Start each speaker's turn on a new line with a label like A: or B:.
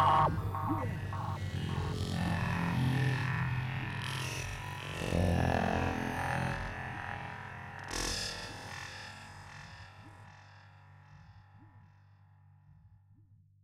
A: Um.